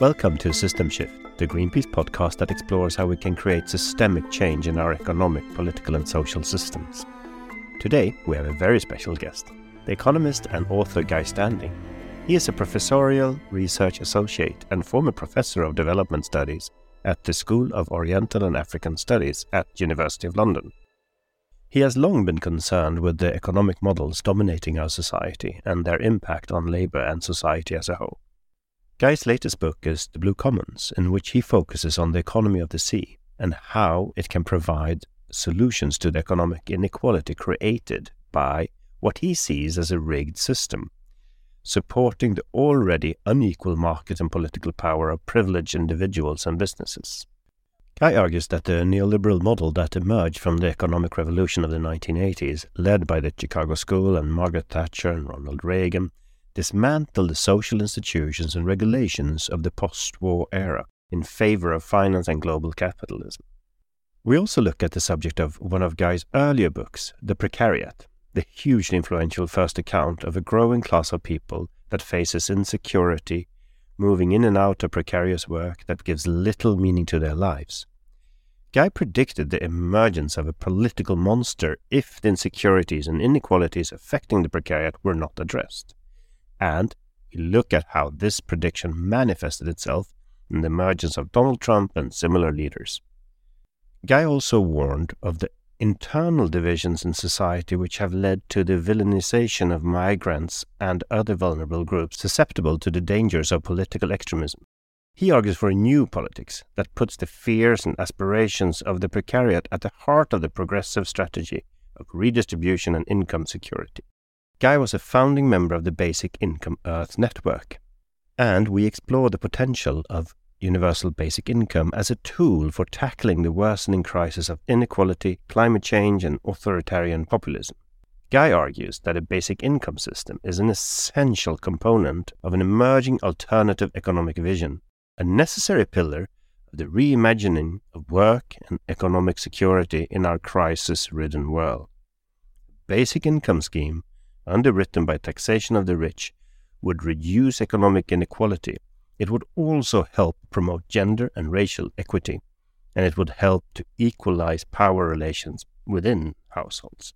Welcome to System Shift, the Greenpeace podcast that explores how we can create systemic change in our economic, political, and social systems. Today, we have a very special guest, the economist and author Guy Standing. He is a professorial research associate and former professor of development studies at the School of Oriental and African Studies at University of London. He has long been concerned with the economic models dominating our society and their impact on labor and society as a whole. Guy's latest book is The Blue Commons, in which he focuses on the economy of the sea and how it can provide solutions to the economic inequality created by what he sees as a rigged system, supporting the already unequal market and political power of privileged individuals and businesses. Guy argues that the neoliberal model that emerged from the economic revolution of the 1980s, led by the Chicago School and Margaret Thatcher and Ronald Reagan, dismantle the social institutions and regulations of the post war era in favor of finance and global capitalism. We also look at the subject of one of Guy's earlier books, The Precariat, the hugely influential first account of a growing class of people that faces insecurity, moving in and out of precarious work that gives little meaning to their lives. Guy predicted the emergence of a political monster if the insecurities and inequalities affecting the precariat were not addressed. And we look at how this prediction manifested itself in the emergence of Donald Trump and similar leaders. Guy also warned of the internal divisions in society which have led to the villainization of migrants and other vulnerable groups susceptible to the dangers of political extremism. He argues for a new politics that puts the fears and aspirations of the precariat at the heart of the progressive strategy of redistribution and income security. Guy was a founding member of the Basic Income Earth Network, and we explore the potential of universal basic income as a tool for tackling the worsening crisis of inequality, climate change, and authoritarian populism. Guy argues that a basic income system is an essential component of an emerging alternative economic vision, a necessary pillar of the reimagining of work and economic security in our crisis ridden world. Basic income scheme underwritten by taxation of the rich, would reduce economic inequality. It would also help promote gender and racial equity, and it would help to equalize power relations within households.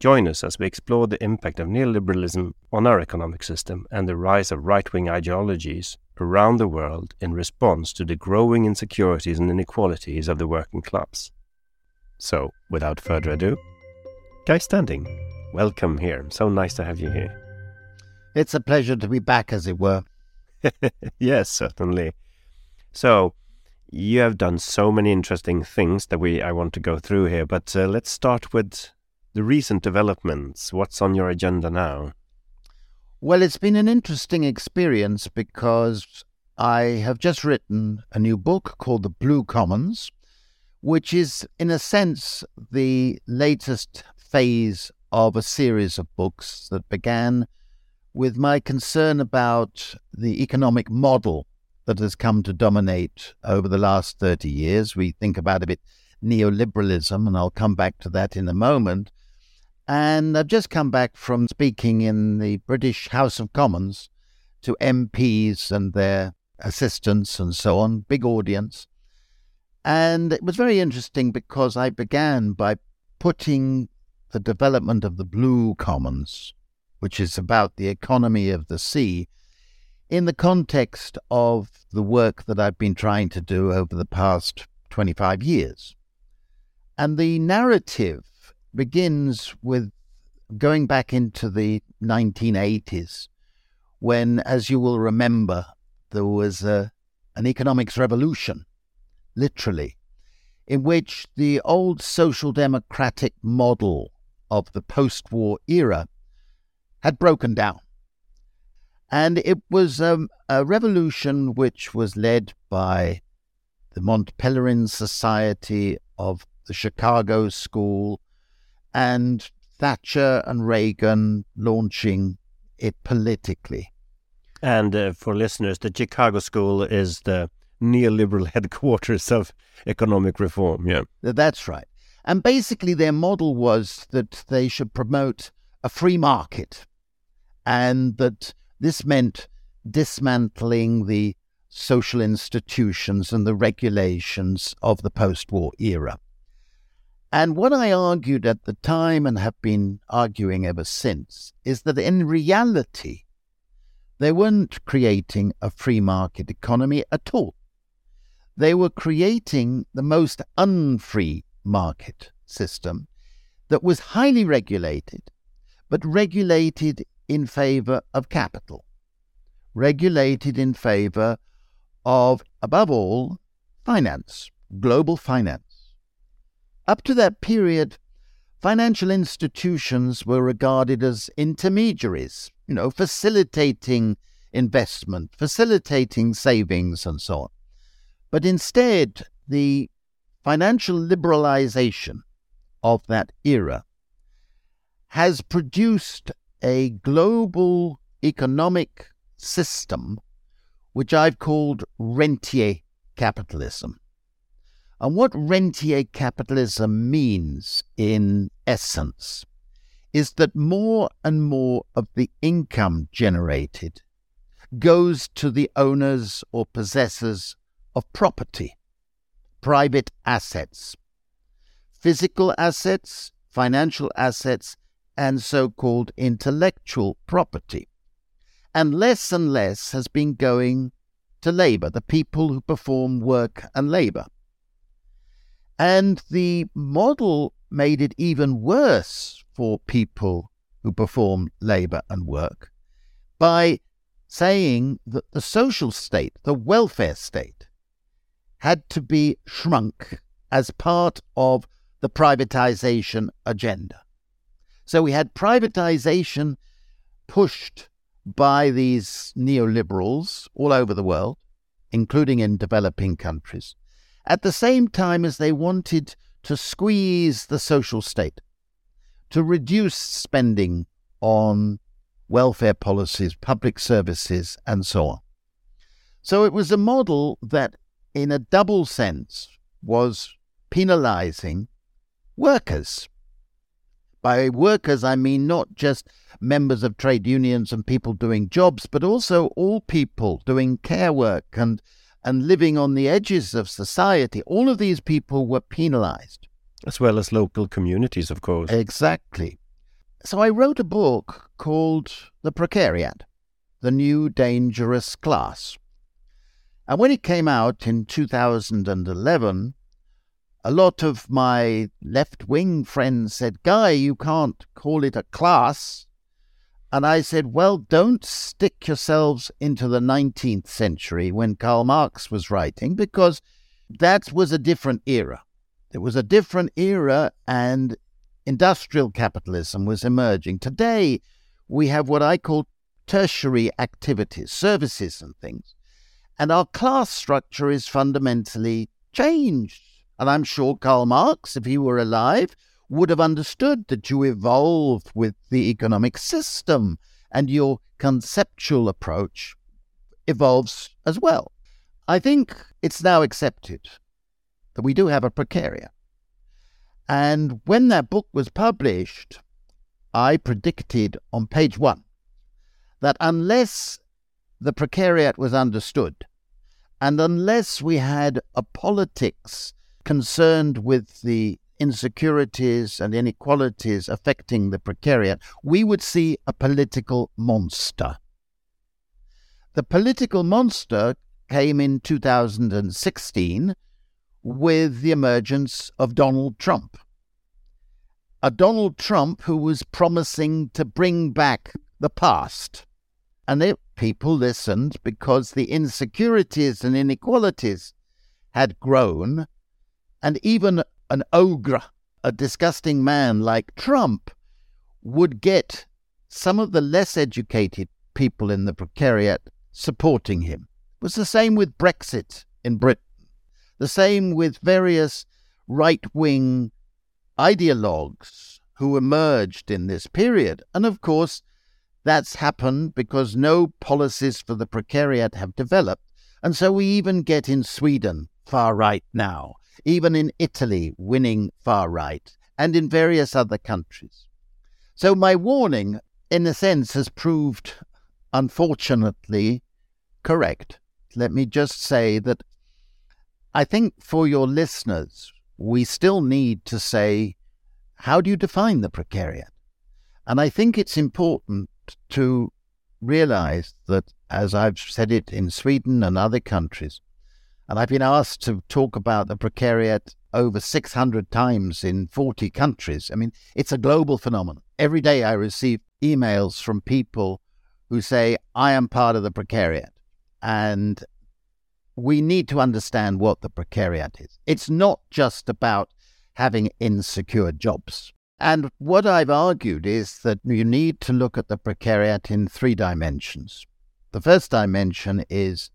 Join us as we explore the impact of neoliberalism on our economic system and the rise of right wing ideologies around the world in response to the growing insecurities and inequalities of the working class. So, without further ado, Guy Standing welcome here. So nice to have you here. It's a pleasure to be back, as it were. yes, certainly. So, you have done so many interesting things that we I want to go through here, but uh, let's start with the recent developments. What's on your agenda now? Well, it's been an interesting experience because I have just written a new book called The Blue Commons, which is, in a sense, the latest phase of a series of books that began with my concern about the economic model that has come to dominate over the last 30 years. We think about a bit neoliberalism, and I'll come back to that in a moment. And I've just come back from speaking in the British House of Commons to MPs and their assistants and so on, big audience. And it was very interesting because I began by putting the development of the Blue Commons, which is about the economy of the sea, in the context of the work that I've been trying to do over the past 25 years. And the narrative begins with going back into the 1980s, when, as you will remember, there was a, an economics revolution, literally, in which the old social democratic model of the post war era had broken down. And it was um, a revolution which was led by the Mont Pelerin Society of the Chicago School and Thatcher and Reagan launching it politically. And uh, for listeners, the Chicago School is the neoliberal headquarters of economic reform. Yeah, that's right. And basically, their model was that they should promote a free market and that this meant dismantling the social institutions and the regulations of the post war era. And what I argued at the time and have been arguing ever since is that in reality, they weren't creating a free market economy at all. They were creating the most unfree market system that was highly regulated, but regulated in favor of capital, regulated in favor of, above all, finance, global finance. Up to that period, financial institutions were regarded as intermediaries, you know, facilitating investment, facilitating savings, and so on. But instead, the financial liberalization of that era has produced a global economic system which I've called rentier capitalism. And what rentier capitalism means in essence is that more and more of the income generated goes to the owners or possessors of property, private assets, physical assets, financial assets, and so called intellectual property. And less and less has been going to labor, the people who perform work and labor. And the model made it even worse for people who perform labor and work by saying that the social state, the welfare state, had to be shrunk as part of the privatization agenda. So we had privatization pushed by these neoliberals all over the world, including in developing countries at the same time as they wanted to squeeze the social state, to reduce spending on welfare policies, public services, and so on. So it was a model that, in a double sense, was penalizing workers. By workers, I mean not just members of trade unions and people doing jobs, but also all people doing care work and and living on the edges of society, all of these people were penalized. As well as local communities, of course. Exactly. So I wrote a book called The Precariat, The New Dangerous Class. And when it came out in 2011, a lot of my left wing friends said, Guy, you can't call it a class. And I said, well, don't stick yourselves into the 19th century when Karl Marx was writing, because that was a different era. It was a different era, and industrial capitalism was emerging. Today, we have what I call tertiary activities, services, and things. And our class structure is fundamentally changed. And I'm sure Karl Marx, if he were alive, would have understood that you evolve with the economic system and your conceptual approach evolves as well. I think it's now accepted that we do have a precariat. And when that book was published, I predicted on page one that unless the precariat was understood, and unless we had a politics concerned with the insecurities and inequalities affecting the precariat, we would see a political monster. The political monster came in 2016 with the emergence of Donald Trump. A Donald Trump who was promising to bring back the past. And it, people listened because the insecurities and inequalities had grown, and even an ogre, a disgusting man like Trump, would get some of the less educated people in the precariat supporting him. It was the same with Brexit in Britain, the same with various right wing ideologues who emerged in this period. And of course, that's happened because no policies for the precariat have developed. And so we even get in Sweden far right now even in Italy, winning far right, and in various other countries. So my warning, in a sense, has proved, unfortunately, correct. let me just say that I think for your listeners, we still need to say, how do you define the precariat? And I think it's important to realize that, as I've said it in Sweden and other countries, and I've been asked to talk about the precariat over 600 times in 40 countries. I mean, it's a global phenomenon. Every day I receive emails from people who say, I am part of the precariat. And we need to understand what the precariat is. It's not just about having insecure jobs. And what I've argued is that you need to look at the precariat in three dimensions. The first dimension is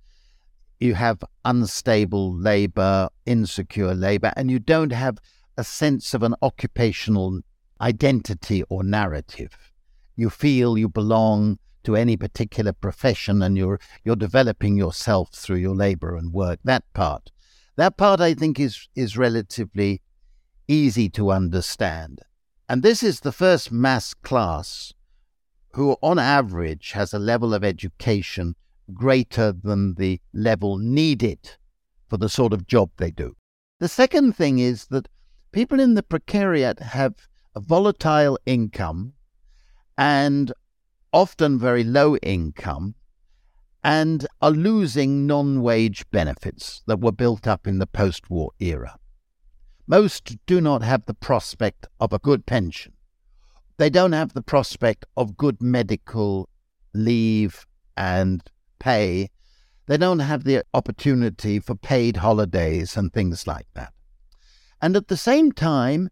you have unstable labor, insecure labor, and you don't have a sense of an occupational identity or narrative. You feel you belong to any particular profession and you're you're developing yourself through your labor and work. That part. That part I think is is relatively easy to understand. And this is the first mass class who on average has a level of education greater than the level needed for the sort of job they do. The second thing is that people in the precariat have a volatile income and often very low income and are losing non wage benefits that were built up in the post war era. Most do not have the prospect of a good pension. They don't have the prospect of good medical leave and pay, they don't have the opportunity for paid holidays and things like that. And at the same time,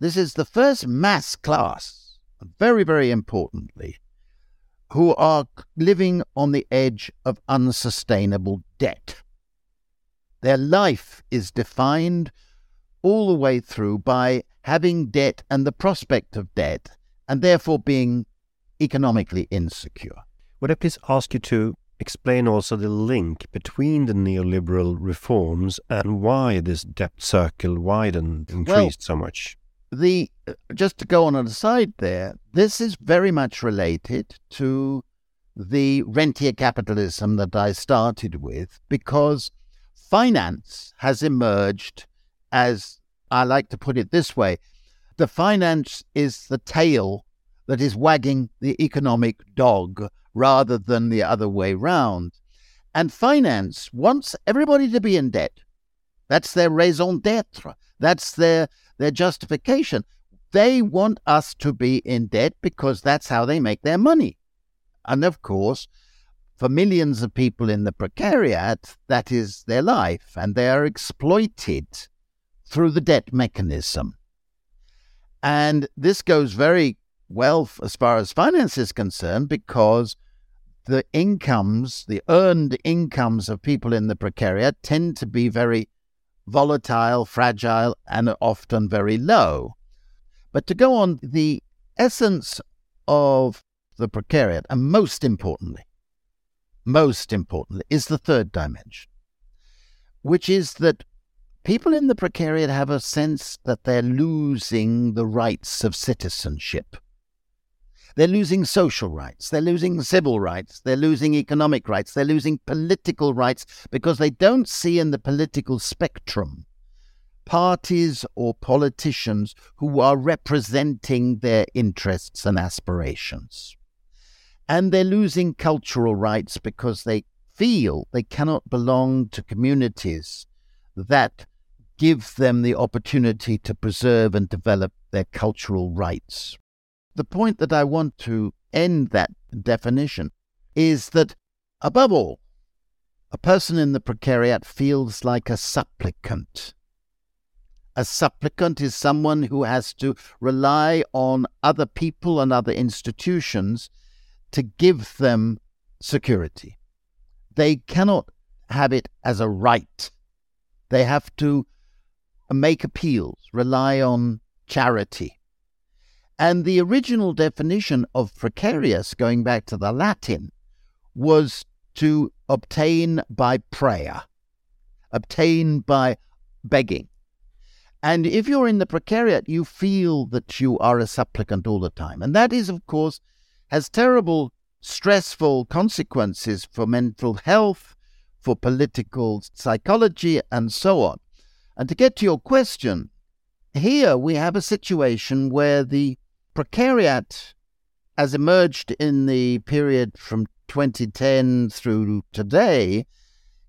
this is the first mass class, very, very importantly, who are living on the edge of unsustainable debt. Their life is defined all the way through by having debt and the prospect of debt, and therefore being economically insecure. Would I please ask you to explain also the link between the neoliberal reforms and why this debt circle widened, increased well, so much. The uh, just to go on an aside there, this is very much related to the rentier capitalism that I started with because finance has emerged as I like to put it this way the finance is the tail that is wagging the economic dog rather than the other way round. And finance wants everybody to be in debt. That's their raison d'etre. That's their, their justification. They want us to be in debt because that's how they make their money. And of course, for millions of people in the precariat, that is their life, and they are exploited through the debt mechanism. And this goes very well as far as finance is concerned because the incomes, the earned incomes of people in the precariat tend to be very volatile, fragile, and often very low. But to go on, the essence of the precariat, and most importantly, most importantly, is the third dimension, which is that people in the precariat have a sense that they're losing the rights of citizenship. They're losing social rights. They're losing civil rights. They're losing economic rights. They're losing political rights because they don't see in the political spectrum parties or politicians who are representing their interests and aspirations. And they're losing cultural rights because they feel they cannot belong to communities that give them the opportunity to preserve and develop their cultural rights. The point that I want to end that definition is that, above all, a person in the precariat feels like a supplicant. A supplicant is someone who has to rely on other people and other institutions to give them security. They cannot have it as a right. They have to make appeals, rely on charity. And the original definition of precarious, going back to the Latin, was to obtain by prayer, obtain by begging. And if you're in the precariat, you feel that you are a supplicant all the time. And that is, of course, has terrible stressful consequences for mental health, for political psychology and so on. And to get to your question, here we have a situation where the precariat, as emerged in the period from 2010 through today,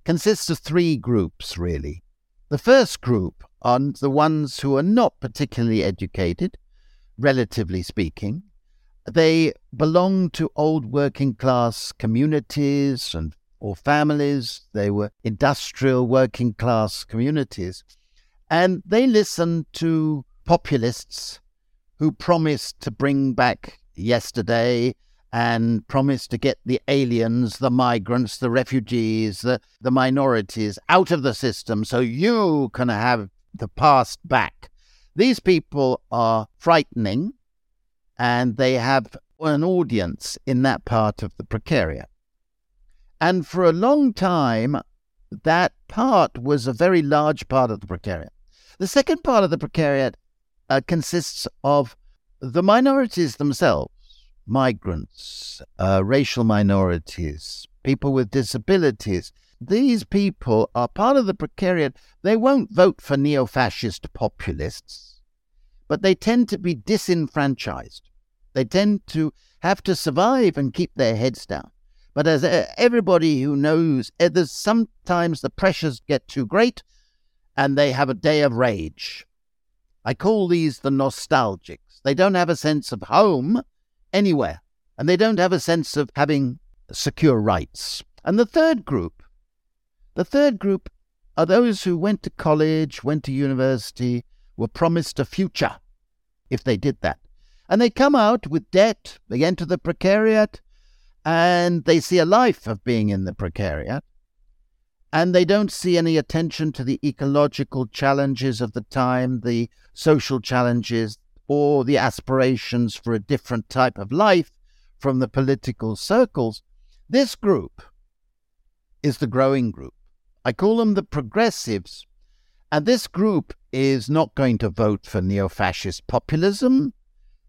consists of three groups, really. The first group are the ones who are not particularly educated, relatively speaking. They belong to old working class communities and or families. They were industrial working class communities. And they listened to populists who promised to bring back yesterday and promised to get the aliens, the migrants, the refugees, the, the minorities out of the system so you can have the past back. These people are frightening and they have an audience in that part of the precariat. And for a long time, that part was a very large part of the precariat. The second part of the precariat uh, consists of the minorities themselves migrants, uh, racial minorities, people with disabilities. These people are part of the precariat. They won't vote for neo fascist populists, but they tend to be disenfranchised. They tend to have to survive and keep their heads down. But as uh, everybody who knows, uh, there's sometimes the pressures get too great and they have a day of rage. I call these the nostalgics. They don't have a sense of home anywhere, and they don't have a sense of having secure rights. And the third group, the third group are those who went to college, went to university, were promised a future if they did that. And they come out with debt, they enter the precariat, and they see a life of being in the precariat. And they don't see any attention to the ecological challenges of the time, the social challenges, or the aspirations for a different type of life from the political circles. This group is the growing group. I call them the progressives. And this group is not going to vote for neo fascist populism.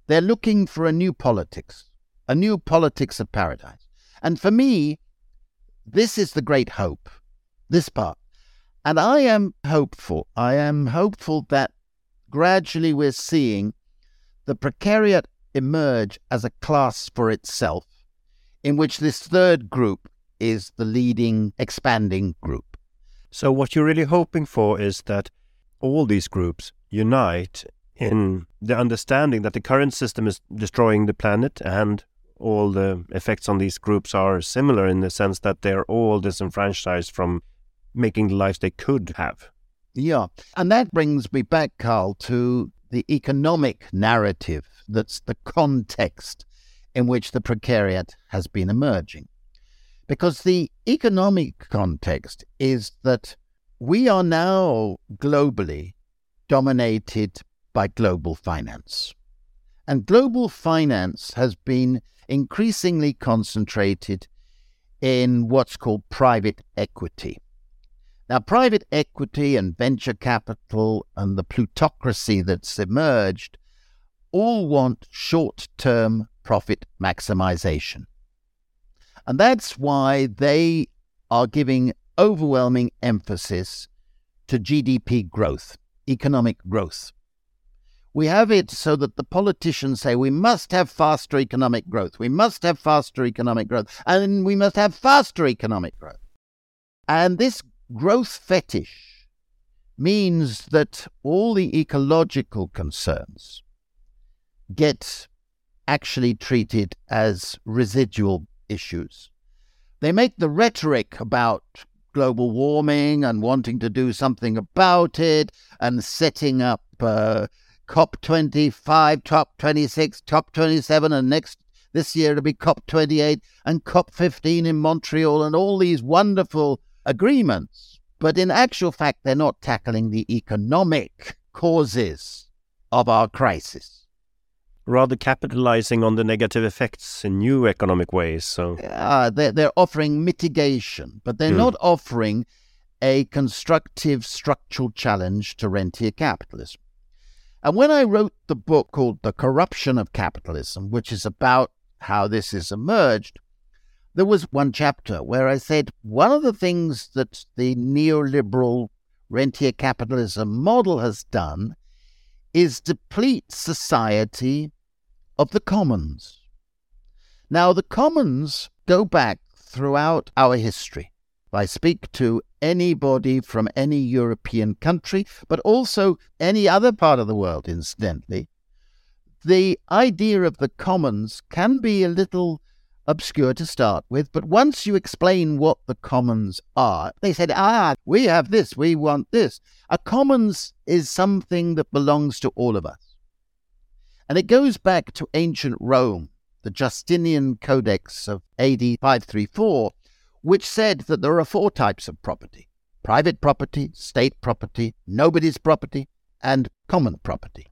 They're looking for a new politics, a new politics of paradise. And for me, this is the great hope, this part. And I am hopeful. I am hopeful that gradually we're seeing the precariat emerge as a class for itself, in which this third group is the leading, expanding group. So, what you're really hoping for is that all these groups unite in the understanding that the current system is destroying the planet and all the effects on these groups are similar in the sense that they're all disenfranchised from making the lives they could have. Yeah. And that brings me back, Carl, to the economic narrative that's the context in which the precariat has been emerging. Because the economic context is that we are now globally dominated by global finance. And global finance has been increasingly concentrated in what's called private equity. Now, private equity and venture capital and the plutocracy that's emerged all want short term profit maximization. And that's why they are giving overwhelming emphasis to GDP growth, economic growth. We have it so that the politicians say we must have faster economic growth, we must have faster economic growth, and we must have faster economic growth. And this growth fetish means that all the ecological concerns get actually treated as residual issues. They make the rhetoric about global warming and wanting to do something about it and setting up uh, COP25, COP26, COP27, and next this year it'll be COP28 and COP15 in Montreal and all these wonderful agreements. But in actual fact, they're not tackling the economic causes of our crisis. Rather capitalizing on the negative effects in new economic ways. So uh, they're, they're offering mitigation, but they're mm. not offering a constructive structural challenge to rentier capitalism. And when I wrote the book called The Corruption of Capitalism, which is about how this has emerged, there was one chapter where I said one of the things that the neoliberal rentier capitalism model has done is deplete society of the commons. Now, the commons go back throughout our history. I speak to anybody from any European country, but also any other part of the world, incidentally. The idea of the commons can be a little obscure to start with, but once you explain what the commons are, they said, ah, we have this, we want this. A commons is something that belongs to all of us. And it goes back to ancient Rome, the Justinian Codex of AD 534, which said that there are four types of property private property, state property, nobody's property, and common property.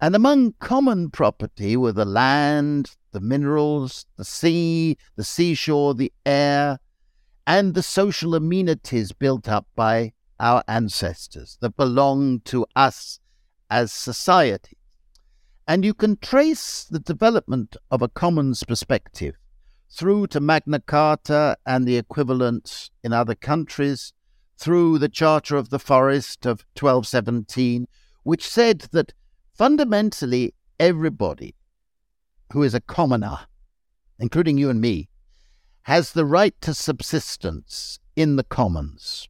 And among common property were the land, the minerals, the sea, the seashore, the air, and the social amenities built up by our ancestors that belong to us as society. And you can trace the development of a commons perspective through to Magna Carta and the equivalents in other countries, through the Charter of the Forest of 1217, which said that Fundamentally, everybody who is a commoner, including you and me, has the right to subsistence in the commons,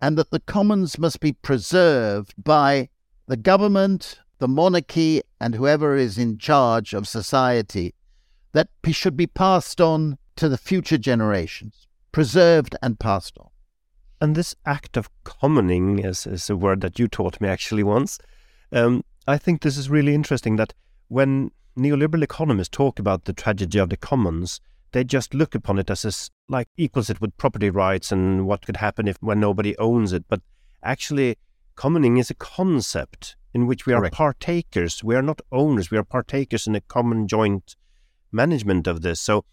and that the commons must be preserved by the government, the monarchy, and whoever is in charge of society, that should be passed on to the future generations, preserved and passed on. And this act of commoning is, is a word that you taught me actually once. Um, I think this is really interesting that when neoliberal economists talk about the tragedy of the commons, they just look upon it as a, like equals it with property rights and what could happen if when nobody owns it. But actually, commoning is a concept in which we Correct. are partakers. We are not owners. We are partakers in a common joint management of this. So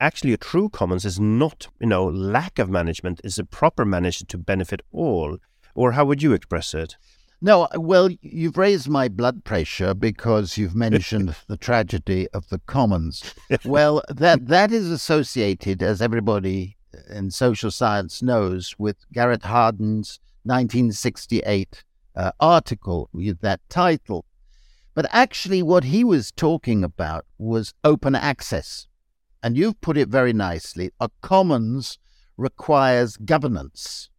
actually, a true commons is not, you know, lack of management. is a proper management to benefit all. Or how would you express it? No, well, you've raised my blood pressure because you've mentioned the tragedy of the commons. Well, that that is associated, as everybody in social science knows, with Garrett Hardin's 1968 uh, article with that title. But actually, what he was talking about was open access. And you've put it very nicely. A commons requires governance.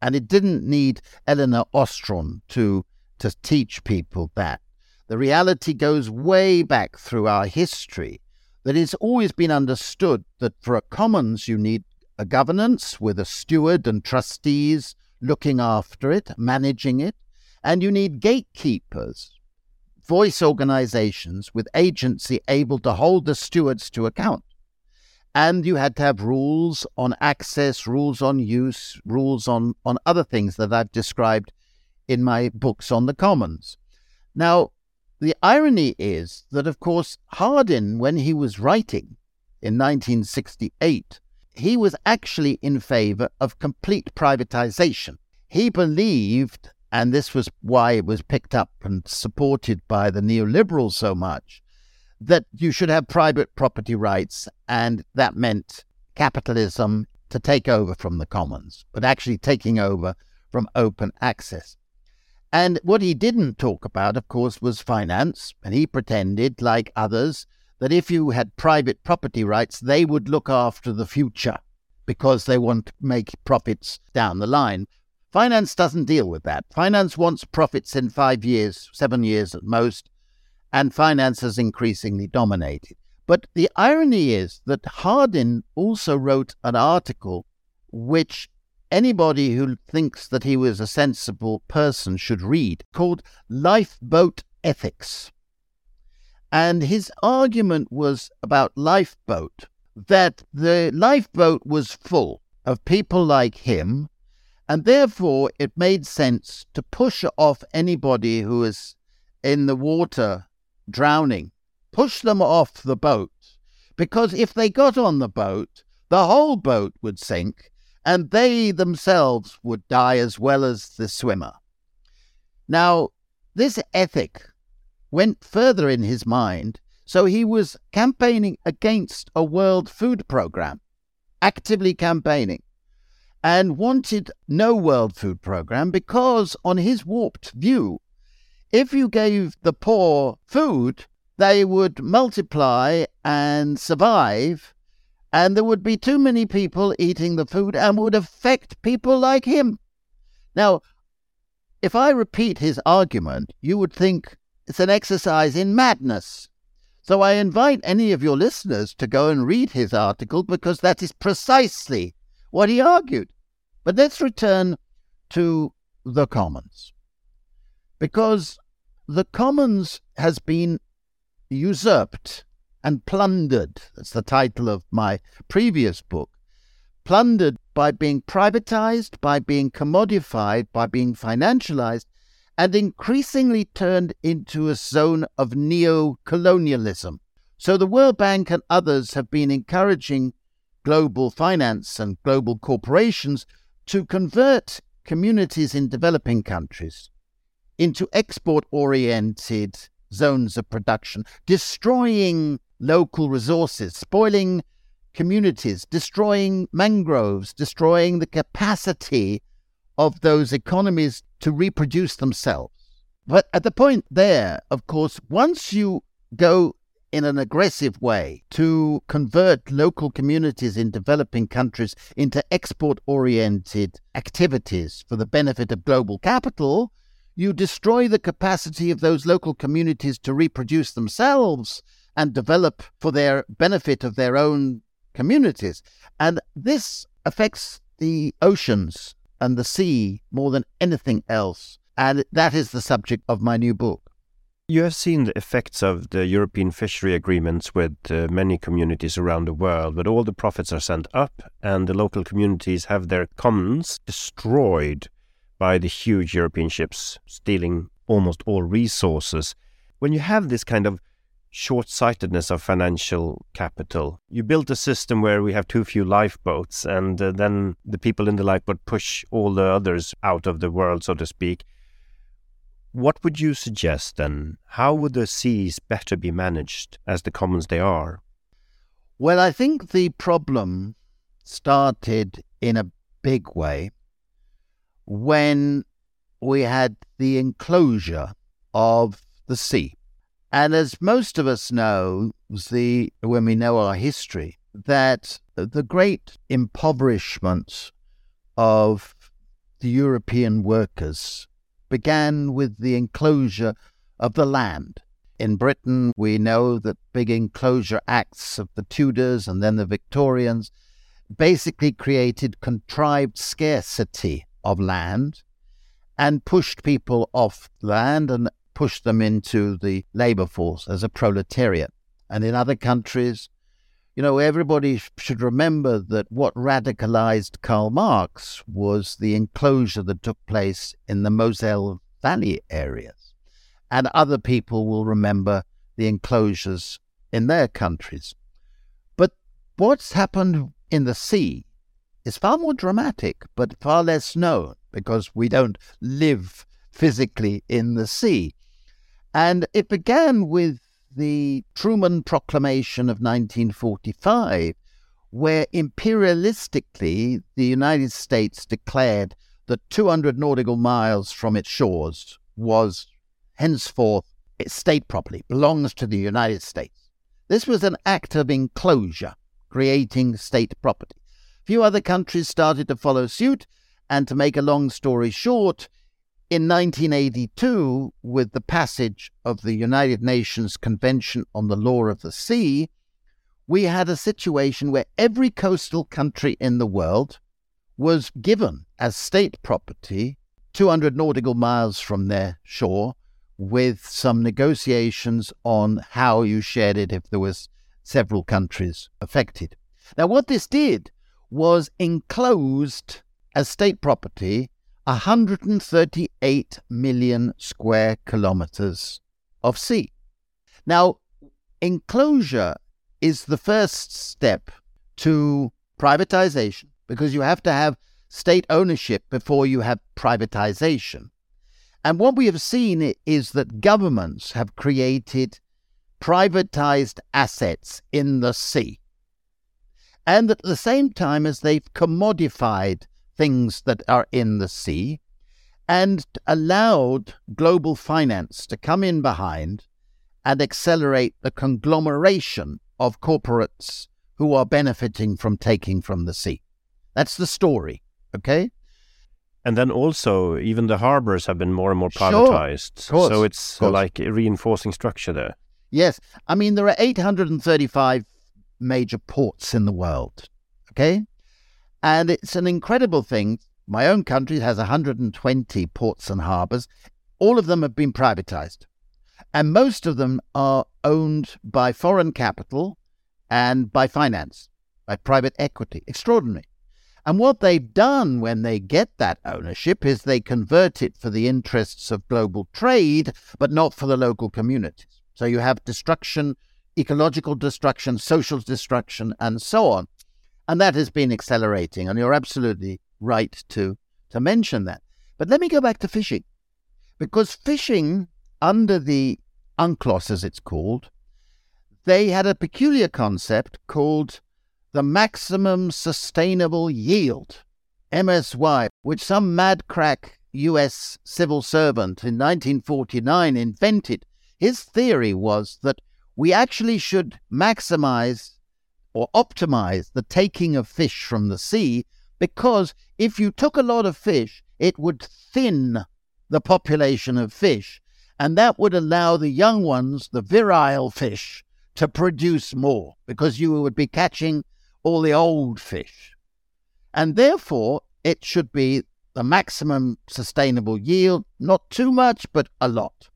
And it didn't need Elinor Ostrom to, to teach people that. The reality goes way back through our history that it's always been understood that for a commons you need a governance with a steward and trustees looking after it, managing it, and you need gatekeepers, voice organizations with agency able to hold the stewards to account. And you had to have rules on access, rules on use, rules on, on other things that I've described in my books on the commons. Now, the irony is that, of course, Hardin, when he was writing in 1968, he was actually in favor of complete privatization. He believed, and this was why it was picked up and supported by the neoliberals so much, that you should have private property rights, and that meant capitalism to take over from the commons, but actually taking over from open access. And what he didn't talk about, of course, was finance, and he pretended, like others, that if you had private property rights, they would look after the future because they want to make profits down the line. Finance doesn't deal with that. Finance wants profits in five years, seven years at most, and finance has increasingly dominated. But the irony is that Hardin also wrote an article which anybody who thinks that he was a sensible person should read called Lifeboat Ethics. And his argument was about lifeboat, that the lifeboat was full of people like him, and therefore it made sense to push off anybody who was in the water drowning, push them off the boat, because if they got on the boat, the whole boat would sink, and they themselves would die as well as the swimmer. Now, this ethic went further in his mind. So he was campaigning against a world food program, actively campaigning, and wanted no world food program because, on his warped view, if you gave the poor food, they would multiply and survive, and there would be too many people eating the food and would affect people like him. Now, if I repeat his argument, you would think it's an exercise in madness. So I invite any of your listeners to go and read his article because that is precisely what he argued. But let's return to the Commons. Because the Commons has been usurped and plundered. That's the title of my previous book. Plundered by being privatized, by being commodified, by being financialized, and increasingly turned into a zone of neo colonialism. So the World Bank and others have been encouraging global finance and global corporations to convert communities in developing countries into export oriented zones of production, destroying local resources, spoiling communities, destroying mangroves, destroying the capacity of those economies to reproduce themselves. But at the point there, of course, once you go in an aggressive way to convert local communities in developing countries into export oriented activities for the benefit of global capital, you destroy the capacity of those local communities to reproduce themselves and develop for their benefit of their own communities. And this affects the oceans and the sea more than anything else. And that is the subject of my new book. You have seen the effects of the European fishery agreements with uh, many communities around the world, but all the profits are sent up, and the local communities have their commons destroyed by the huge European ships stealing almost all resources. When you have this kind of short sightedness of financial capital, you build a system where we have too few lifeboats, and uh, then the people in the lifeboat push all the others out of the world, so to speak. What would you suggest then? How would the seas better be managed as the commons they are? Well, I think the problem started in a big way when we had the enclosure of the sea. And as most of us know, the, when we know our history, that the great impoverishment of the European workers began with the enclosure of the land. In Britain, we know that big enclosure acts of the Tudors and then the Victorians basically created contrived scarcity of land and pushed people off land and pushed them into the labor force as a proletariat. And in other countries, you know, everybody should remember that what radicalized Karl Marx was the enclosure that took place in the Moselle Valley areas. And other people will remember the enclosures in their countries. But what's happened in the sea is far more dramatic, but far less known because we don't live physically in the sea. And it began with the Truman Proclamation of 1945, where imperialistically the United States declared that 200 nautical miles from its shores was henceforth its state property, belongs to the United States. This was an act of enclosure, creating state property few other countries started to follow suit, and to make a long story short, in 1982, with the passage of the United Nations Convention on the Law of the Sea, we had a situation where every coastal country in the world was given as state property 200 nautical miles from their shore with some negotiations on how you shared it if there was several countries affected. Now what this did was enclosed as state property 138 million square kilometers of sea. Now, enclosure is the first step to privatization because you have to have state ownership before you have privatization. And what we have seen is that governments have created privatized assets in the sea. And at the same time as they've commodified things that are in the sea and allowed global finance to come in behind and accelerate the conglomeration of corporates who are benefiting from taking from the sea. That's the story, okay? And then also, even the harbors have been more and more privatized. Sure, so it's like a reinforcing structure there. Yes. I mean, there are 835 major ports in the world, okay? And it's an incredible thing. My own country has 120 ports and harbors. All of them have been privatized. And most of them are owned by foreign capital and by finance, by private equity. Extraordinary. And what they've done when they get that ownership is they convert it for the interests of global trade, but not for the local communities. So you have destruction, ecological destruction, social destruction, and so on. And that has been accelerating. And you're absolutely right to, to mention that. But let me go back to fishing. Because fishing under the UNCLOS, as it's called, they had a peculiar concept called the maximum sustainable yield, MSY, which some mad crack US civil servant in 1949 invented. His theory was that we actually should maximize or optimize the taking of fish from the sea because if you took a lot of fish, it would thin the population of fish, and that would allow the young ones, the virile fish, to produce more because you would be catching all the old fish. And therefore, it should be the maximum sustainable yield, not too much, but a lot.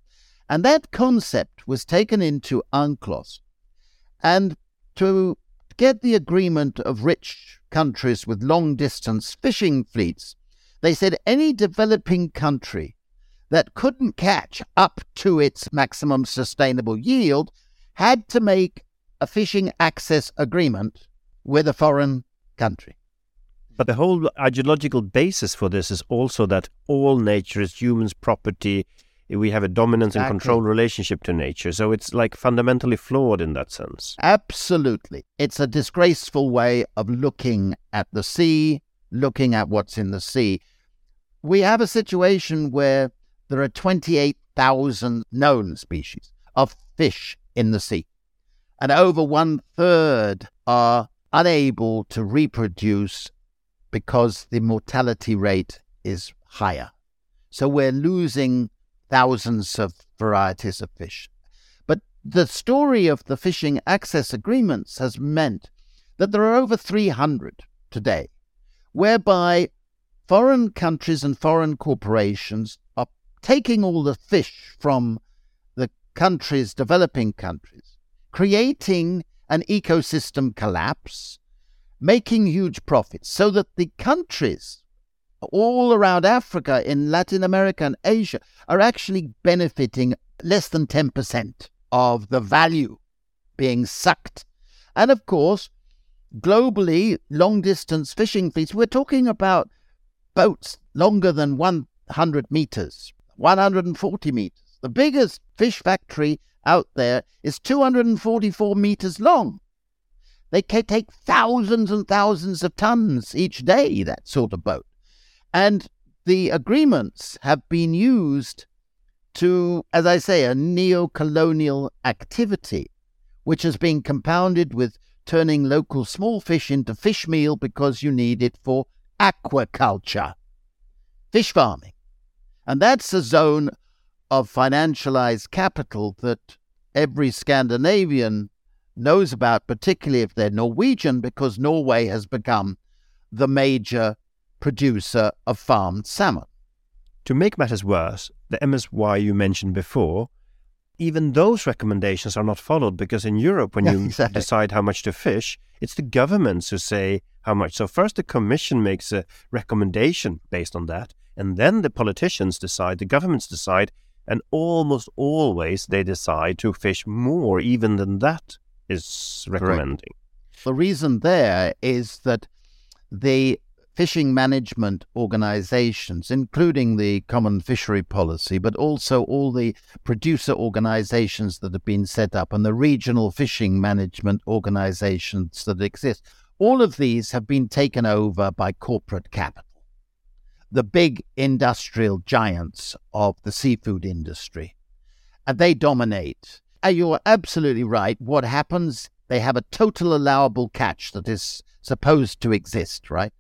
And that concept was taken into UNCLOS. And to get the agreement of rich countries with long distance fishing fleets, they said any developing country that couldn't catch up to its maximum sustainable yield had to make a fishing access agreement with a foreign country. But the whole ideological basis for this is also that all nature is humans' property. We have a dominance exactly. and control relationship to nature. So it's like fundamentally flawed in that sense. Absolutely. It's a disgraceful way of looking at the sea, looking at what's in the sea. We have a situation where there are 28,000 known species of fish in the sea, and over one third are unable to reproduce because the mortality rate is higher. So we're losing thousands of varieties of fish. But the story of the fishing access agreements has meant that there are over 300 today, whereby foreign countries and foreign corporations are taking all the fish from the countries, developing countries, creating an ecosystem collapse, making huge profits, so that the countries all around Africa, in Latin America and Asia, are actually benefiting less than 10% of the value being sucked. And of course, globally, long distance fishing fleets, we're talking about boats longer than 100 meters, 140 meters. The biggest fish factory out there is 244 meters long. They take thousands and thousands of tons each day, that sort of boat. And the agreements have been used to, as I say, a neo colonial activity, which has been compounded with turning local small fish into fish meal because you need it for aquaculture, fish farming. And that's a zone of financialized capital that every Scandinavian knows about, particularly if they're Norwegian, because Norway has become the major producer of farmed salmon. To make matters worse, the MSY you mentioned before, even those recommendations are not followed because in Europe, when you exactly. decide how much to fish, it's the governments who say how much. So first the commission makes a recommendation based on that, and then the politicians decide, the governments decide and almost always they decide to fish more even than that is recommending. Correct. The reason there is that the fishing management organizations, including the Common Fishery Policy, but also all the producer organizations that have been set up and the regional fishing management organizations that exist, all of these have been taken over by corporate capital. The big industrial giants of the seafood industry. And they dominate. And you're absolutely right. What happens, they have a total allowable catch that is supposed to exist, right?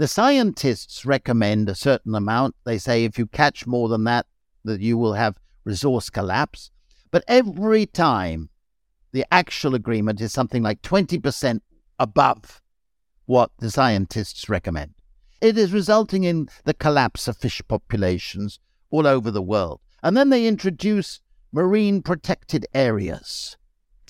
The scientists recommend a certain amount. They say if you catch more than that, that you will have resource collapse. But every time the actual agreement is something like 20% above what the scientists recommend. It is resulting in the collapse of fish populations all over the world. And then they introduce marine protected areas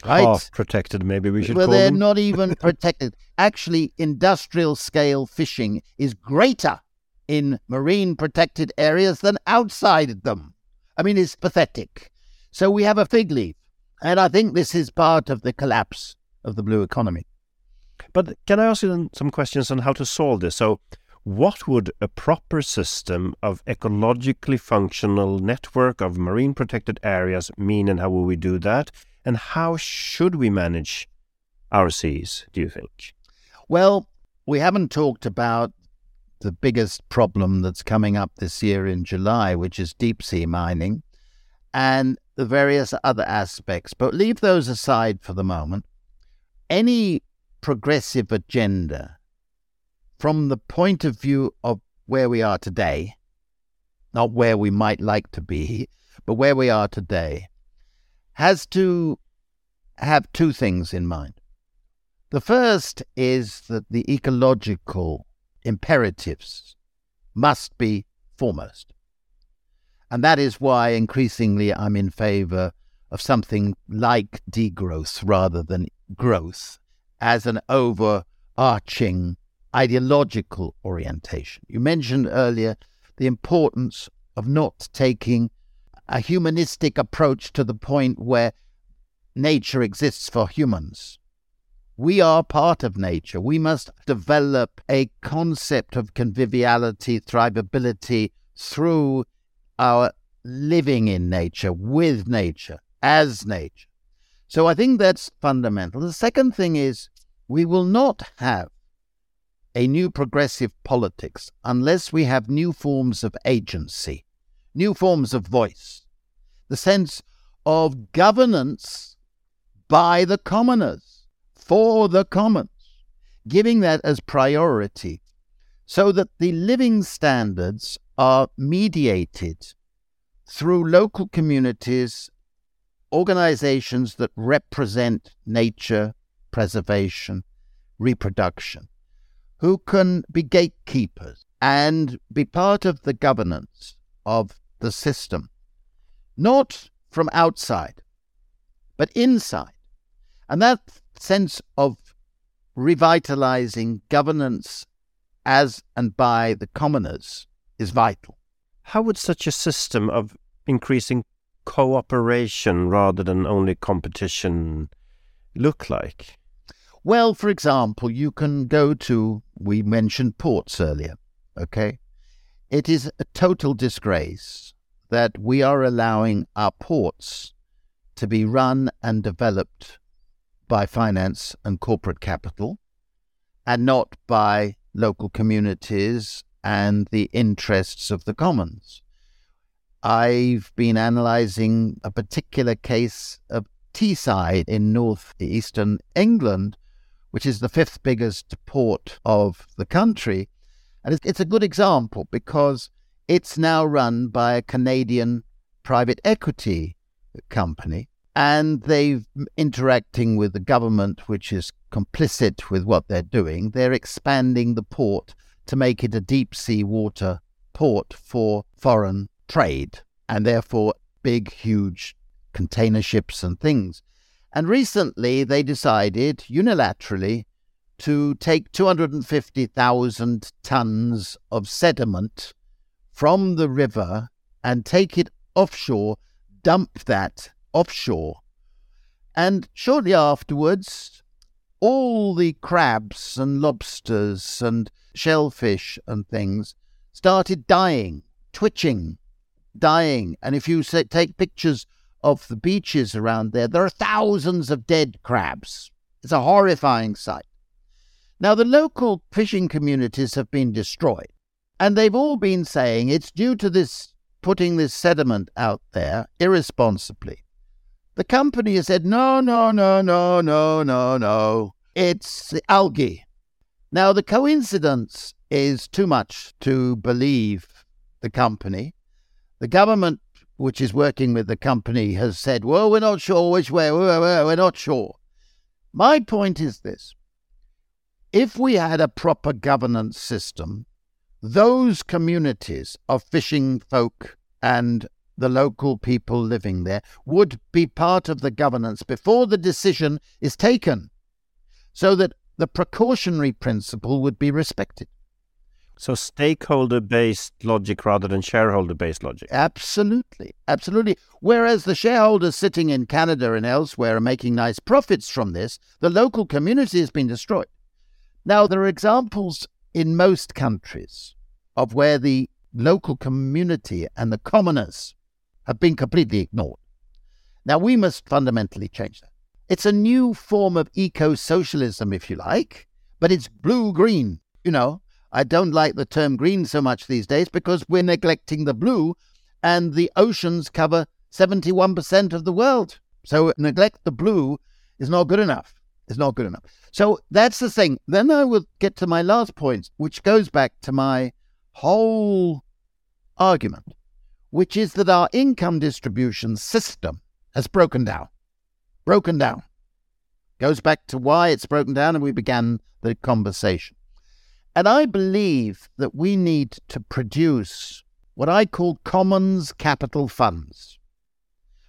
right? Half protected, maybe we should well, they're them. not even protected. Actually, industrial scale fishing is greater in marine protected areas than outside them. I mean, it's pathetic. So we have a fig leaf. And I think this is part of the collapse of the blue economy. But can I ask you then some questions on how to solve this? So, what would a proper system of ecologically functional network of marine protected areas mean, and how will we do that? And how should we manage our seas, do you think? Well, we haven't talked about the biggest problem that's coming up this year in July, which is deep sea mining, and the various other aspects. But leave those aside for the moment. Any progressive agenda, from the point of view of where we are today, not where we might like to be, but where we are today, has to have two things in mind. The first is that the ecological imperatives must be foremost. And that is why increasingly I'm in favor of something like degrowth rather than growth as an overarching ideological orientation. You mentioned earlier the importance of not taking a humanistic approach to the point where nature exists for humans. We are part of nature. We must develop a concept of conviviality, thrivability through our living in nature, with nature, as nature. So I think that's fundamental. The second thing is we will not have a new progressive politics unless we have new forms of agency, new forms of voice. The sense of governance by the commoners, for the commons, giving that as priority so that the living standards are mediated through local communities, organizations that represent nature, preservation, reproduction, who can be gatekeepers and be part of the governance of the system not from outside, but inside. And that sense of revitalizing governance as and by the commoners is vital. How would such a system of increasing cooperation rather than only competition look like? Well, for example, you can go to, we mentioned ports earlier, okay? It is a total disgrace that we are allowing our ports to be run and developed by finance and corporate capital and not by local communities and the interests of the commons. I've been analysing a particular case of Teesside in northeastern England, which is the fifth biggest port of the country. And it's, a good example because it's now run by a Canadian private equity company, and they've interacting with the government, which is complicit with what they're doing. They're expanding the port to make it a deep sea water port for foreign trade, and therefore big, huge container ships and things. And recently they decided unilaterally to take 250,000 tons of sediment from the river and take it offshore, dump that offshore. And shortly afterwards, all the crabs and lobsters and shellfish and things started dying, twitching, dying. And if you take pictures of the beaches around there, there are thousands of dead crabs. It's a horrifying sight. Now, the local fishing communities have been destroyed, and they've all been saying it's due to this putting this sediment out there irresponsibly. The company has said, no, no, no, no, no, no, no. It's the algae. Now, the coincidence is too much to believe the company. The government, which is working with the company, has said, well, we're not sure which way, we're not sure. My point is this if we had a proper governance system, those communities of fishing folk and the local people living there would be part of the governance before the decision is taken, so that the precautionary principle would be respected. So, stakeholder based logic rather than shareholder based logic? Absolutely. Absolutely. Whereas the shareholders sitting in Canada and elsewhere are making nice profits from this, the local community has been destroyed. Now, there are examples in most countries of where the local community and the commoners have been completely ignored. Now, we must fundamentally change that. It's a new form of eco socialism, if you like, but it's blue green, you know I don't like the term green so much these days because we're neglecting the blue, and the oceans cover 71% of the world. So neglect the blue is not good enough. It's not good enough. So that's the thing. Then I will get to my last point, which goes back to my whole argument, which is that our income distribution system has broken down. Broken down. Goes back to why it's broken down, and we began the conversation. And I believe that we need to produce what I call commons capital funds.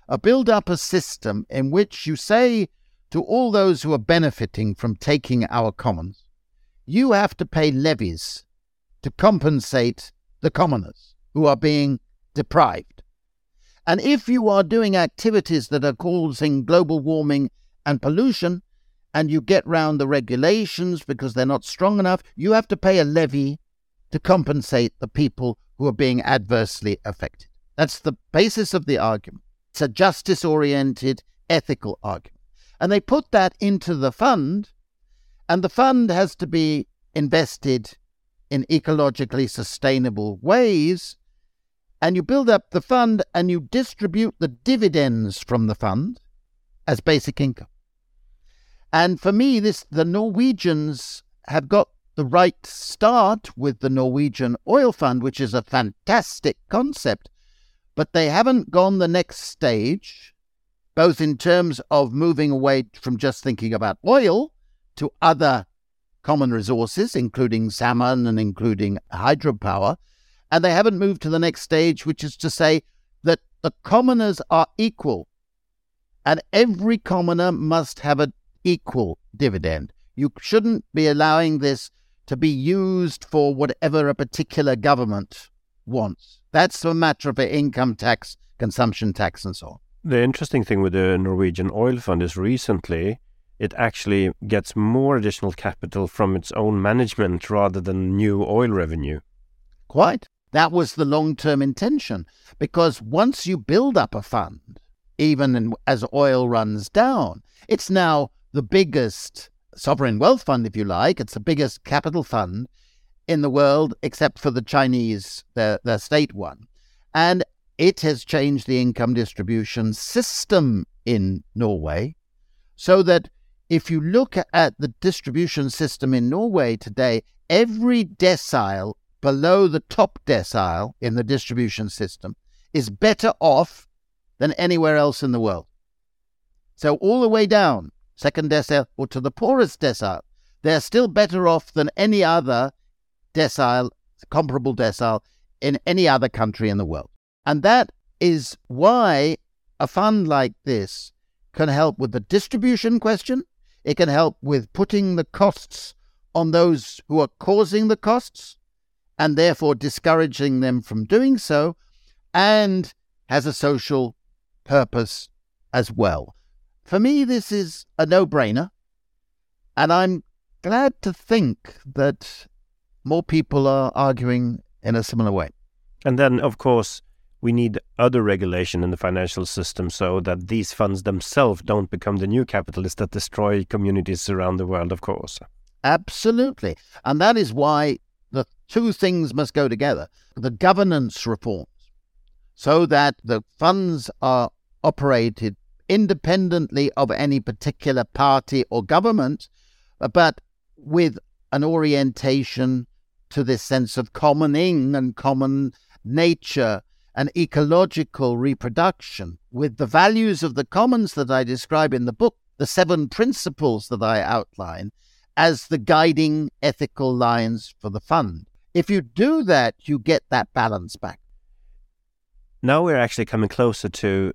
A build up a system in which you say to all those who are benefiting from taking our commons, you have to pay levies to compensate the commoners who are being deprived. And if you are doing activities that are causing global warming and pollution, and you get round the regulations because they're not strong enough, you have to pay a levy to compensate the people who are being adversely affected. That's the basis of the argument. It's a justice oriented, ethical argument. And they put that into the fund, and the fund has to be invested in ecologically sustainable ways. And you build up the fund and you distribute the dividends from the fund as basic income. And for me, this the Norwegians have got the right start with the Norwegian Oil Fund, which is a fantastic concept, but they haven't gone the next stage, both in terms of moving away from just thinking about oil to other common resources, including salmon and including hydropower. And they haven't moved to the next stage, which is to say that the commoners are equal. And every commoner must have an equal dividend. You shouldn't be allowing this to be used for whatever a particular government wants. That's a matter of income tax, consumption tax, and so on. The interesting thing with the Norwegian oil fund is recently it actually gets more additional capital from its own management rather than new oil revenue. Quite. That was the long term intention. Because once you build up a fund, even as oil runs down, it's now the biggest sovereign wealth fund, if you like. It's the biggest capital fund in the world, except for the Chinese, their, their state one. And it has changed the income distribution system in Norway so that if you look at the distribution system in Norway today, every decile below the top decile in the distribution system is better off than anywhere else in the world. So, all the way down second decile, or to the poorest decile, they're still better off than any other decile, comparable decile, in any other country in the world. And that is why a fund like this can help with the distribution question. It can help with putting the costs on those who are causing the costs and therefore discouraging them from doing so, and has a social purpose as well. For me, this is a no brainer. And I'm glad to think that more people are arguing in a similar way. And then, of course, we need other regulation in the financial system so that these funds themselves don't become the new capitalists that destroy communities around the world, of course. Absolutely. And that is why the two things must go together the governance reforms, so that the funds are operated independently of any particular party or government, but with an orientation to this sense of commoning and common nature and ecological reproduction with the values of the commons that I describe in the book, the seven principles that I outline as the guiding ethical lines for the fund. If you do that, you get that balance back. Now we're actually coming closer to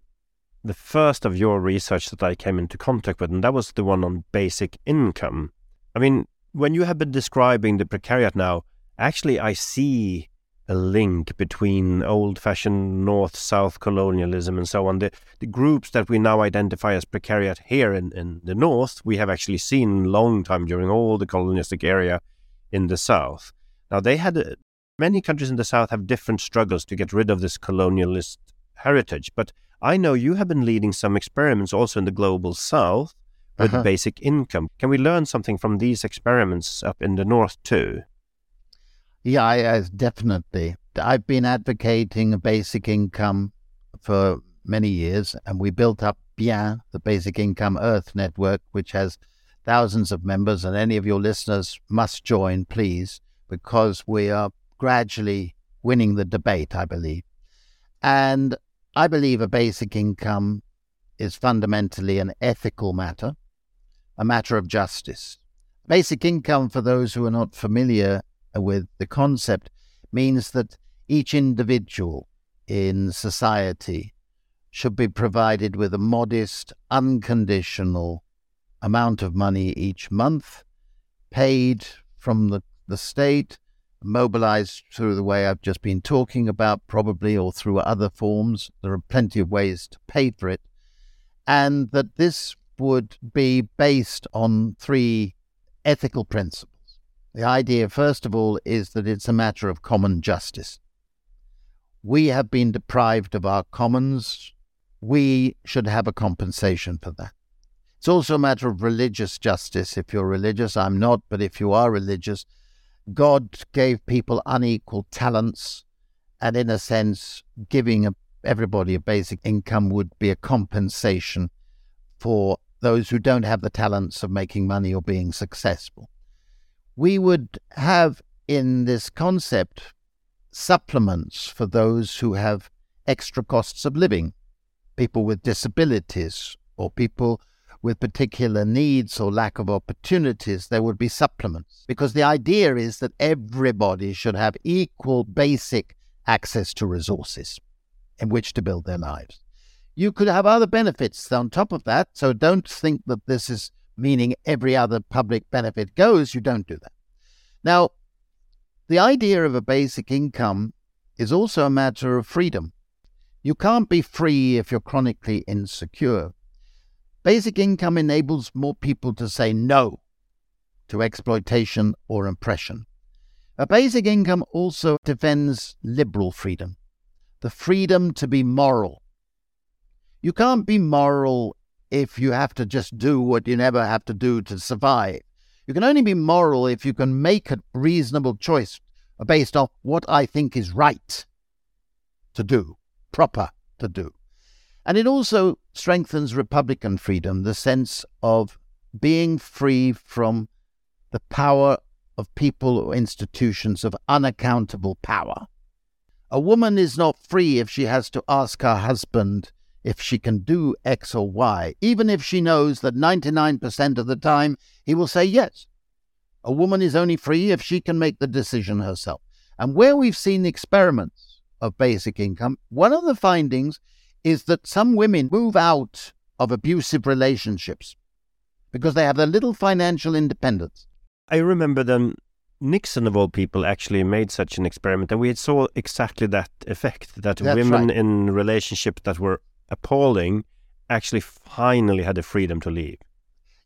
the first of your research that I came into contact with, and that was the one on basic income. I mean, when you have been describing the precariat now, actually I see a link between old fashioned north south colonialism and so on. The, the groups that we now identify as precariat here in, in the north, we have actually seen long time during all the colonialistic area in the south. Now, they had uh, many countries in the south have different struggles to get rid of this colonialist heritage, but I know you have been leading some experiments also in the global south with uh-huh. basic income. Can we learn something from these experiments up in the north too? Yeah, I definitely. I've been advocating a basic income for many years, and we built up Bien, the Basic Income Earth Network, which has thousands of members, and any of your listeners must join, please, because we are gradually winning the debate, I believe. And I believe a basic income is fundamentally an ethical matter, a matter of justice. Basic income, for those who are not familiar, with the concept means that each individual in society should be provided with a modest, unconditional amount of money each month, paid from the, the state, mobilized through the way I've just been talking about, probably, or through other forms. There are plenty of ways to pay for it. And that this would be based on three ethical principles. The idea, first of all, is that it's a matter of common justice. We have been deprived of our commons. We should have a compensation for that. It's also a matter of religious justice. If you're religious, I'm not, but if you are religious, God gave people unequal talents, and in a sense, giving a, everybody a basic income would be a compensation for those who don't have the talents of making money or being successful we would have in this concept supplements for those who have extra costs of living, people with disabilities or people with particular needs or lack of opportunities, there would be supplements. Because the idea is that everybody should have equal basic access to resources in which to build their lives. You could have other benefits on top of that, so don't think that this is meaning every other public benefit goes, you don't do that. Now, the idea of a basic income is also a matter of freedom. You can't be free if you're chronically insecure. Basic income enables more people to say no to exploitation or oppression. A basic income also defends liberal freedom, the freedom to be moral. You can't be moral if you have to just do what you never have to do to survive. You can only be moral if you can make a reasonable choice based on what I think is right to do, proper to do. And it also strengthens Republican freedom, the sense of being free from the power of people or institutions of unaccountable power. A woman is not free if she has to ask her husband if she can do X or Y, even if she knows that 99% of the time he will say yes. A woman is only free if she can make the decision herself. And where we've seen experiments of basic income, one of the findings is that some women move out of abusive relationships because they have a little financial independence. I remember then Nixon, of all people, actually made such an experiment, and we saw exactly that effect that That's women right. in relationships that were appalling actually finally had the freedom to leave.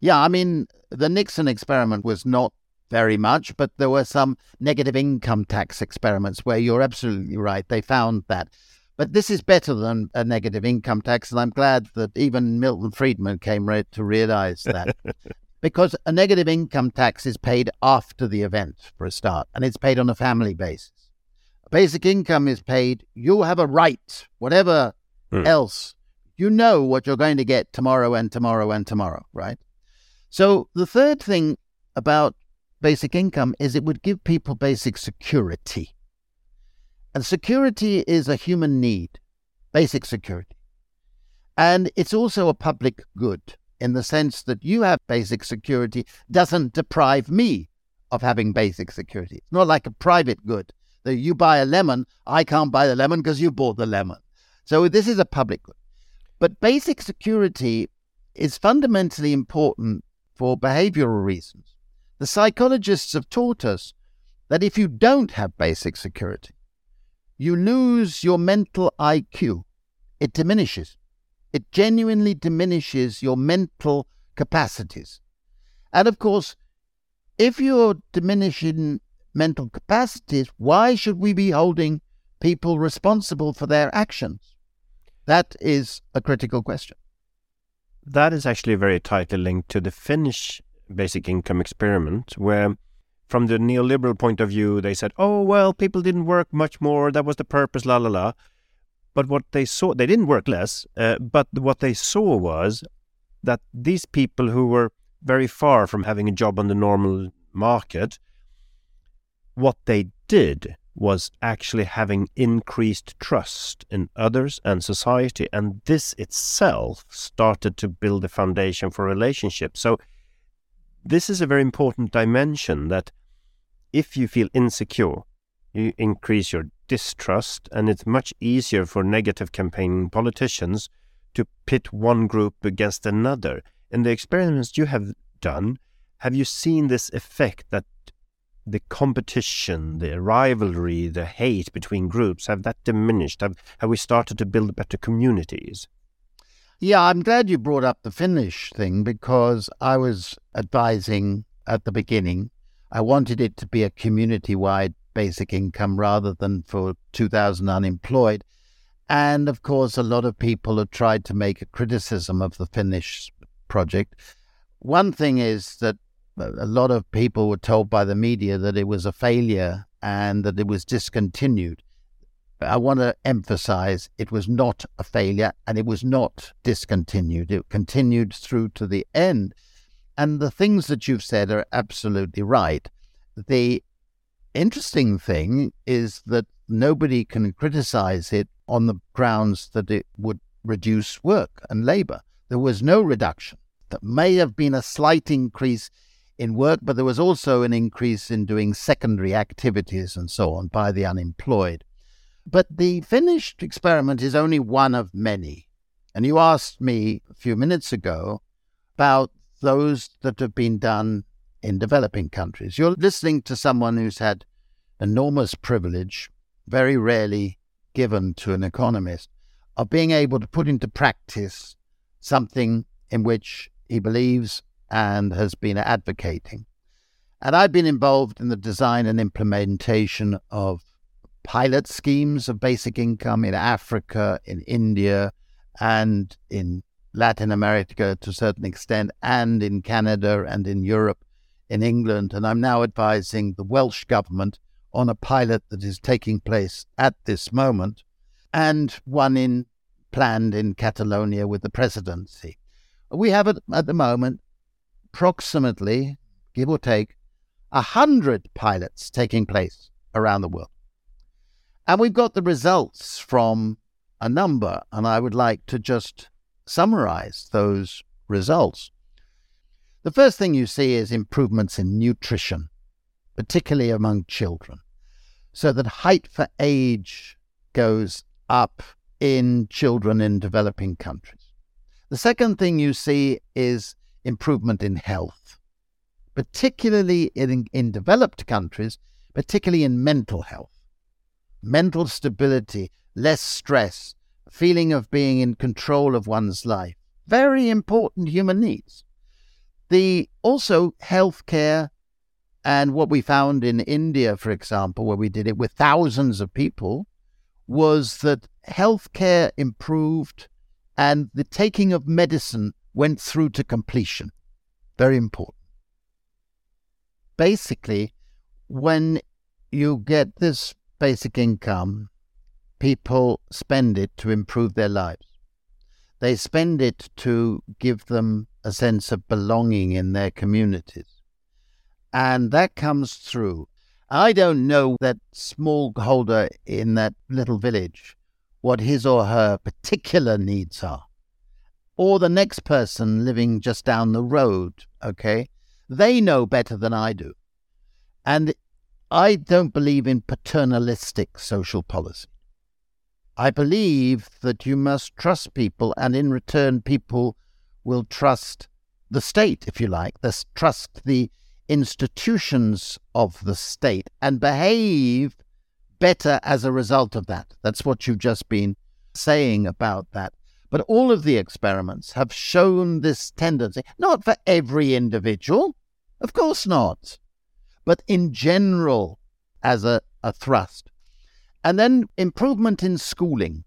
Yeah, I mean, the Nixon experiment was not very much, but there were some negative income tax experiments where you're absolutely right. They found that. But this is better than a negative income tax, and I'm glad that even Milton Friedman came re- to realize that. because a negative income tax is paid after the event, for a start, and it's paid on a family basis. Basic income is paid, you have a right, whatever mm. else. You know what you're going to get tomorrow and tomorrow and tomorrow, right? So the third thing about basic income is it would give people basic security. And security is a human need, basic security. And it's also a public good in the sense that you have basic security doesn't deprive me of having basic security. It's not like a private good. That you buy a lemon, I can't buy the lemon because you bought the lemon. So this is a public good. But basic security is fundamentally important for behavioral reasons. The psychologists have taught us that if you don't have basic security, you lose your mental IQ. It diminishes. It genuinely diminishes your mental capacities. And of course, if you're diminishing mental capacities, why should we be holding people responsible for their actions? That is a critical question. That is actually very tightly linked to the Finnish basic income experiment, where from the neoliberal point of view, they said, oh, well, people didn't work much more. That was the purpose, la, la, la. But what they saw, they didn't work less, uh, but what they saw was that these people who were very far from having a job on the normal market, what they did was actually having increased trust in others and society. And this itself started to build a foundation for relationships. So, this is a very important dimension that if you feel insecure, you increase your distrust, and it's much easier for negative campaigning politicians to pit one group against another. In the experiments you have done, have you seen this effect that the competition, the rivalry, the hate between groups, have that diminished? Have, have we started to build better communities? Yeah, I'm glad you brought up the Finnish thing because I was advising at the beginning. I wanted it to be a community wide basic income rather than for 2,000 unemployed. And of course, a lot of people have tried to make a criticism of the Finnish project. One thing is that a lot of people were told by the media that it was a failure and that it was discontinued. I want to emphasize it was not a failure and it was not discontinued. It continued through to the end. And the things that you've said are absolutely right. The interesting thing is that nobody can criticize it on the grounds that it would reduce work and labor. There was no reduction. There may have been a slight increase in work, but there was also an increase in doing secondary activities and so on by the unemployed. But the Finnish experiment is only one of many. And you asked me a few minutes ago about those that have been done in developing countries. You're listening to someone who's had enormous privilege, very rarely given to an economist, of being able to put into practice something in which he believes and has been advocating. And I've been involved in the design and implementation of pilot schemes of basic income in Africa, in India, and in Latin America to a certain extent, and in Canada and in Europe, in England. And I'm now advising the Welsh government on a pilot that is taking place at this moment, and one in planned in Catalonia with the presidency. We have at, at the moment approximately, give or take, a hundred pilots taking place around the world. And we've got the results from a number, and I would like to just summarize those results. The first thing you see is improvements in nutrition, particularly among children, so that height for age goes up in children in developing countries. The second thing you see is improvement in health, particularly in, in developed countries, particularly in mental health mental stability, less stress, feeling of being in control of one's life. Very important human needs. The also healthcare and what we found in India, for example, where we did it with thousands of people, was that healthcare improved and the taking of medicine went through to completion. Very important. Basically, when you get this basic income, people spend it to improve their lives. They spend it to give them a sense of belonging in their communities. And that comes through. I don't know that smallholder in that little village what his or her particular needs are, or the next person living just down the road, okay? They know better than I do. And I don't believe in paternalistic social policy. I believe that you must trust people, and in return, people will trust the state, if you like, this trust the institutions of the state and behave better as a result of that. That's what you've just been saying about that. But all of the experiments have shown this tendency, not for every individual, of course not, but in general as a, a thrust. And then improvement in schooling.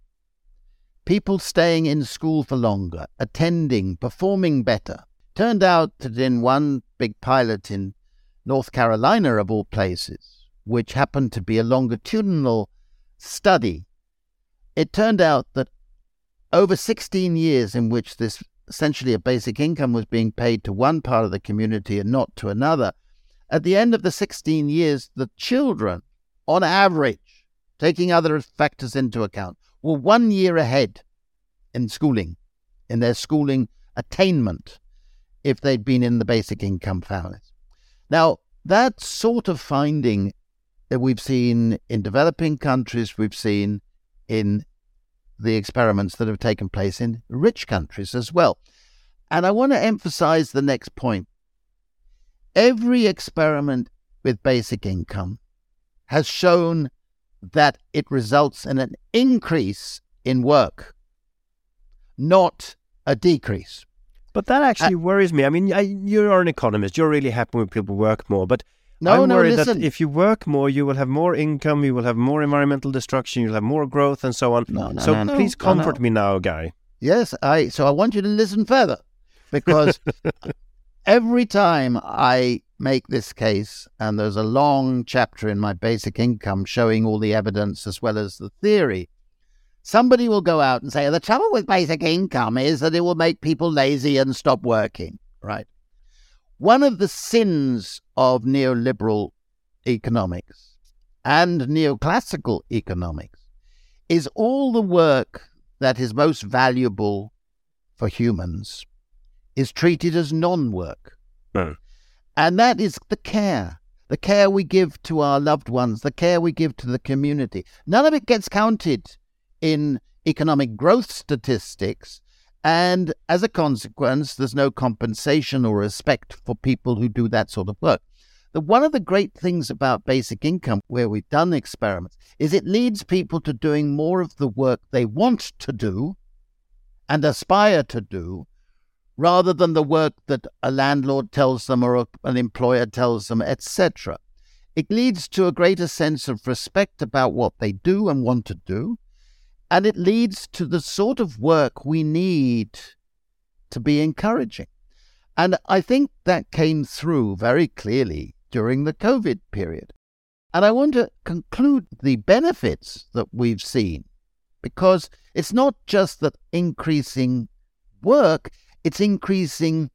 People staying in school for longer, attending, performing better. Turned out that in one big pilot in North Carolina, of all places, which happened to be a longitudinal study, it turned out that over 16 years in which this essentially a basic income was being paid to one part of the community and not to another, at the end of the 16 years, the children, on average, taking other factors into account, were one year ahead in schooling, in their schooling attainment, if they'd been in the basic income families. Now, that sort of finding that we've seen in developing countries, we've seen in the experiments that have taken place in rich countries as well. And I want to emphasize the next point. Every experiment with basic income has shown that it results in an increase in work, not a decrease. But that actually uh, worries me. I mean, I, you're an economist. You're really happy when people work more. But no, I'm no, worried listen. that if you work more, you will have more income, you will have more environmental destruction, you'll have more growth, and so on. No, no, so no, please no, comfort no. me now, Guy. Yes, I. So I want you to listen further, because every time I make this case, and there's a long chapter in my basic income showing all the evidence as well as the theory, somebody will go out and say, the trouble with basic income is that it will make people lazy and stop working, right? One of the sins of neoliberal economics and neoclassical economics is all the work that is most valuable for humans is treated as non work. Mm. And that is the care, the care we give to our loved ones, the care we give to the community. None of it gets counted in economic growth statistics. And as a consequence, there's no compensation or respect for people who do that sort of work. The, one of the great things about basic income, where we've done experiments, is it leads people to doing more of the work they want to do and aspire to do rather than the work that a landlord tells them or an employer tells them, etc. It leads to a greater sense of respect about what they do and want to do, and it leads to the sort of work we need to be encouraging. And I think that came through very clearly during the COVID period. And I want to conclude the benefits that we've seen because it's not just that increasing work, it's increasing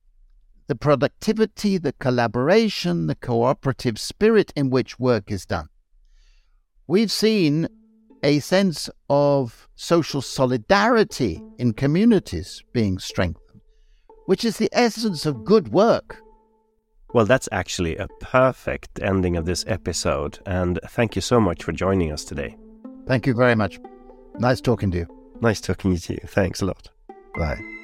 the productivity, the collaboration, the cooperative spirit in which work is done. We've seen a sense of social solidarity in communities being strengthened, which is the essence of good work. Well, that's actually a perfect ending of this episode, and thank you so much for joining us today. Thank you very much. Nice talking to you. Nice talking to you. Thanks a lot. Bye.